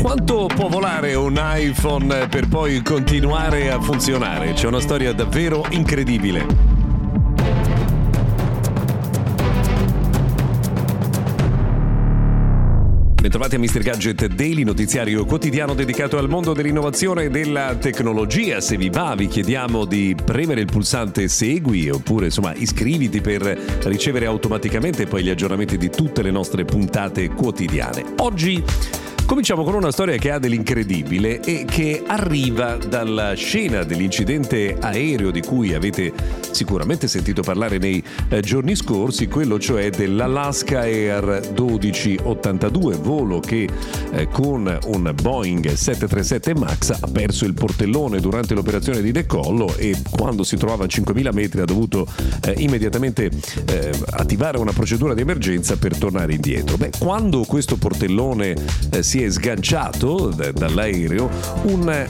Quanto può volare un iPhone per poi continuare a funzionare? C'è una storia davvero incredibile. Bentrovati a Mr. Gadget Daily, notiziario quotidiano dedicato al mondo dell'innovazione e della tecnologia. Se vi va, vi chiediamo di premere il pulsante segui oppure insomma iscriviti per ricevere automaticamente poi gli aggiornamenti di tutte le nostre puntate quotidiane. Oggi Cominciamo con una storia che ha dell'incredibile e che arriva dalla scena dell'incidente aereo di cui avete sicuramente sentito parlare nei eh, giorni scorsi, quello cioè dell'Alaska Air 1282, volo che eh, con un Boeing 737 MAX ha perso il portellone durante l'operazione di decollo e quando si trovava a 5.000 metri ha dovuto eh, immediatamente attivare una procedura di emergenza per tornare indietro. Beh, quando questo portellone eh, è sganciato dall'aereo un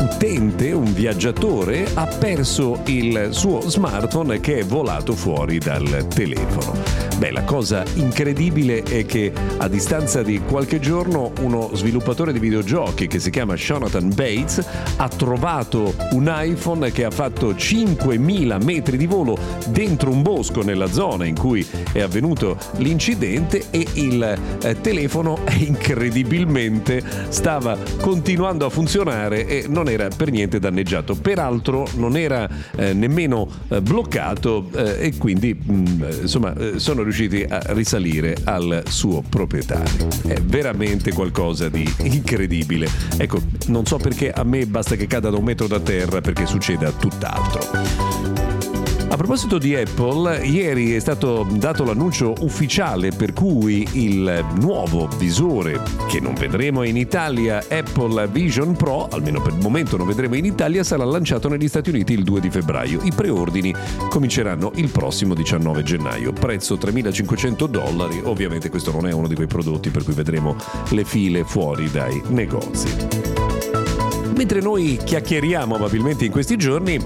utente, un viaggiatore, ha perso il suo smartphone che è volato fuori dal telefono. Beh, la cosa incredibile è che a distanza di qualche giorno uno sviluppatore di videogiochi che si chiama Jonathan Bates ha trovato un iPhone che ha fatto 5.000 metri di volo dentro un bosco nella zona in cui è avvenuto l'incidente e il eh, telefono incredibilmente stava continuando a funzionare e non era per niente danneggiato. Peraltro non era eh, nemmeno eh, bloccato eh, e quindi mh, mm, insomma eh, sono riusciti a risalire al suo proprietario. È veramente qualcosa di incredibile. Ecco, non so perché a me basta che cada da un metro da terra perché succeda tutt'altro. A proposito di Apple, ieri è stato dato l'annuncio ufficiale per cui il nuovo visore che non vedremo in Italia, Apple Vision Pro, almeno per il momento non vedremo in Italia, sarà lanciato negli Stati Uniti il 2 di febbraio. I preordini cominceranno il prossimo 19 gennaio. Prezzo 3.500 dollari. Ovviamente questo non è uno di quei prodotti per cui vedremo le file fuori dai negozi. Mentre noi chiacchieriamo amabilmente in questi giorni,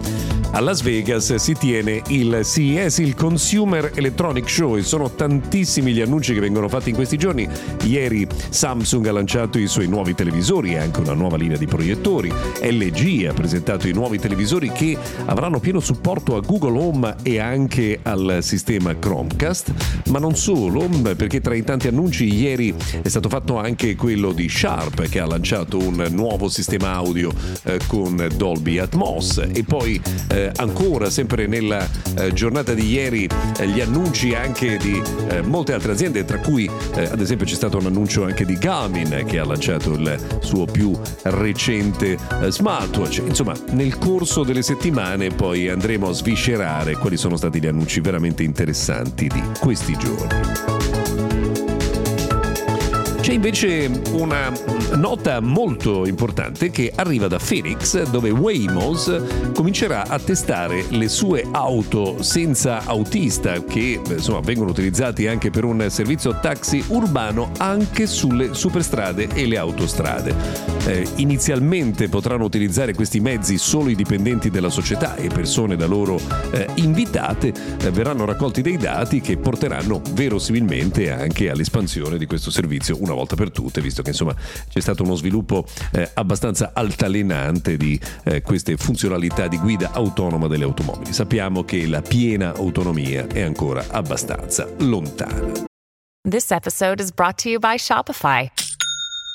a Las Vegas si tiene il CES, il Consumer Electronic Show e sono tantissimi gli annunci che vengono fatti in questi giorni. Ieri Samsung ha lanciato i suoi nuovi televisori e anche una nuova linea di proiettori. LG ha presentato i nuovi televisori che avranno pieno supporto a Google Home e anche al sistema Chromecast, ma non solo, perché tra i tanti annunci ieri è stato fatto anche quello di Sharp che ha lanciato un nuovo sistema audio eh, con Dolby Atmos e poi eh, eh, ancora sempre nella eh, giornata di ieri eh, gli annunci anche di eh, molte altre aziende, tra cui eh, ad esempio c'è stato un annuncio anche di Garmin che ha lanciato il suo più recente eh, smartwatch. Insomma, nel corso delle settimane poi andremo a sviscerare quali sono stati gli annunci veramente interessanti di questi giorni. C'è invece una nota molto importante che arriva da Phoenix, dove Waymos comincerà a testare le sue auto senza autista, che insomma vengono utilizzati anche per un servizio taxi urbano anche sulle superstrade e le autostrade. Eh, inizialmente potranno utilizzare questi mezzi solo i dipendenti della società e persone da loro eh, invitate. Eh, verranno raccolti dei dati che porteranno verosimilmente anche all'espansione di questo servizio una volta per tutte, visto che insomma c'è stato uno sviluppo eh, abbastanza altalenante di eh, queste funzionalità di guida autonoma delle automobili. Sappiamo che la piena autonomia è ancora abbastanza lontana. This episode is brought to you by Shopify.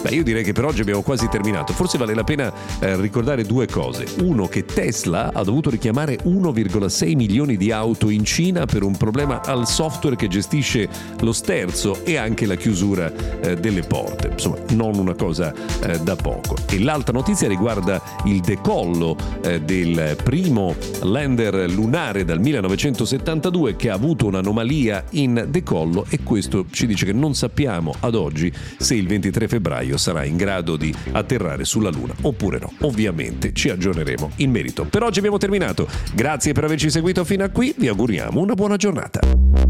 Beh, io direi che per oggi abbiamo quasi terminato. Forse vale la pena eh, ricordare due cose. Uno, che Tesla ha dovuto richiamare 1,6 milioni di auto in Cina per un problema al software che gestisce lo sterzo e anche la chiusura eh, delle porte. Insomma, non una cosa eh, da poco. E l'altra notizia riguarda il decollo eh, del primo lander lunare dal 1972 che ha avuto un'anomalia in decollo e questo ci dice che non sappiamo ad oggi se il 23 febbraio febbraio sarà in grado di atterrare sulla Luna oppure no. Ovviamente ci aggiorneremo in merito. Per oggi abbiamo terminato. Grazie per averci seguito fino a qui, vi auguriamo una buona giornata.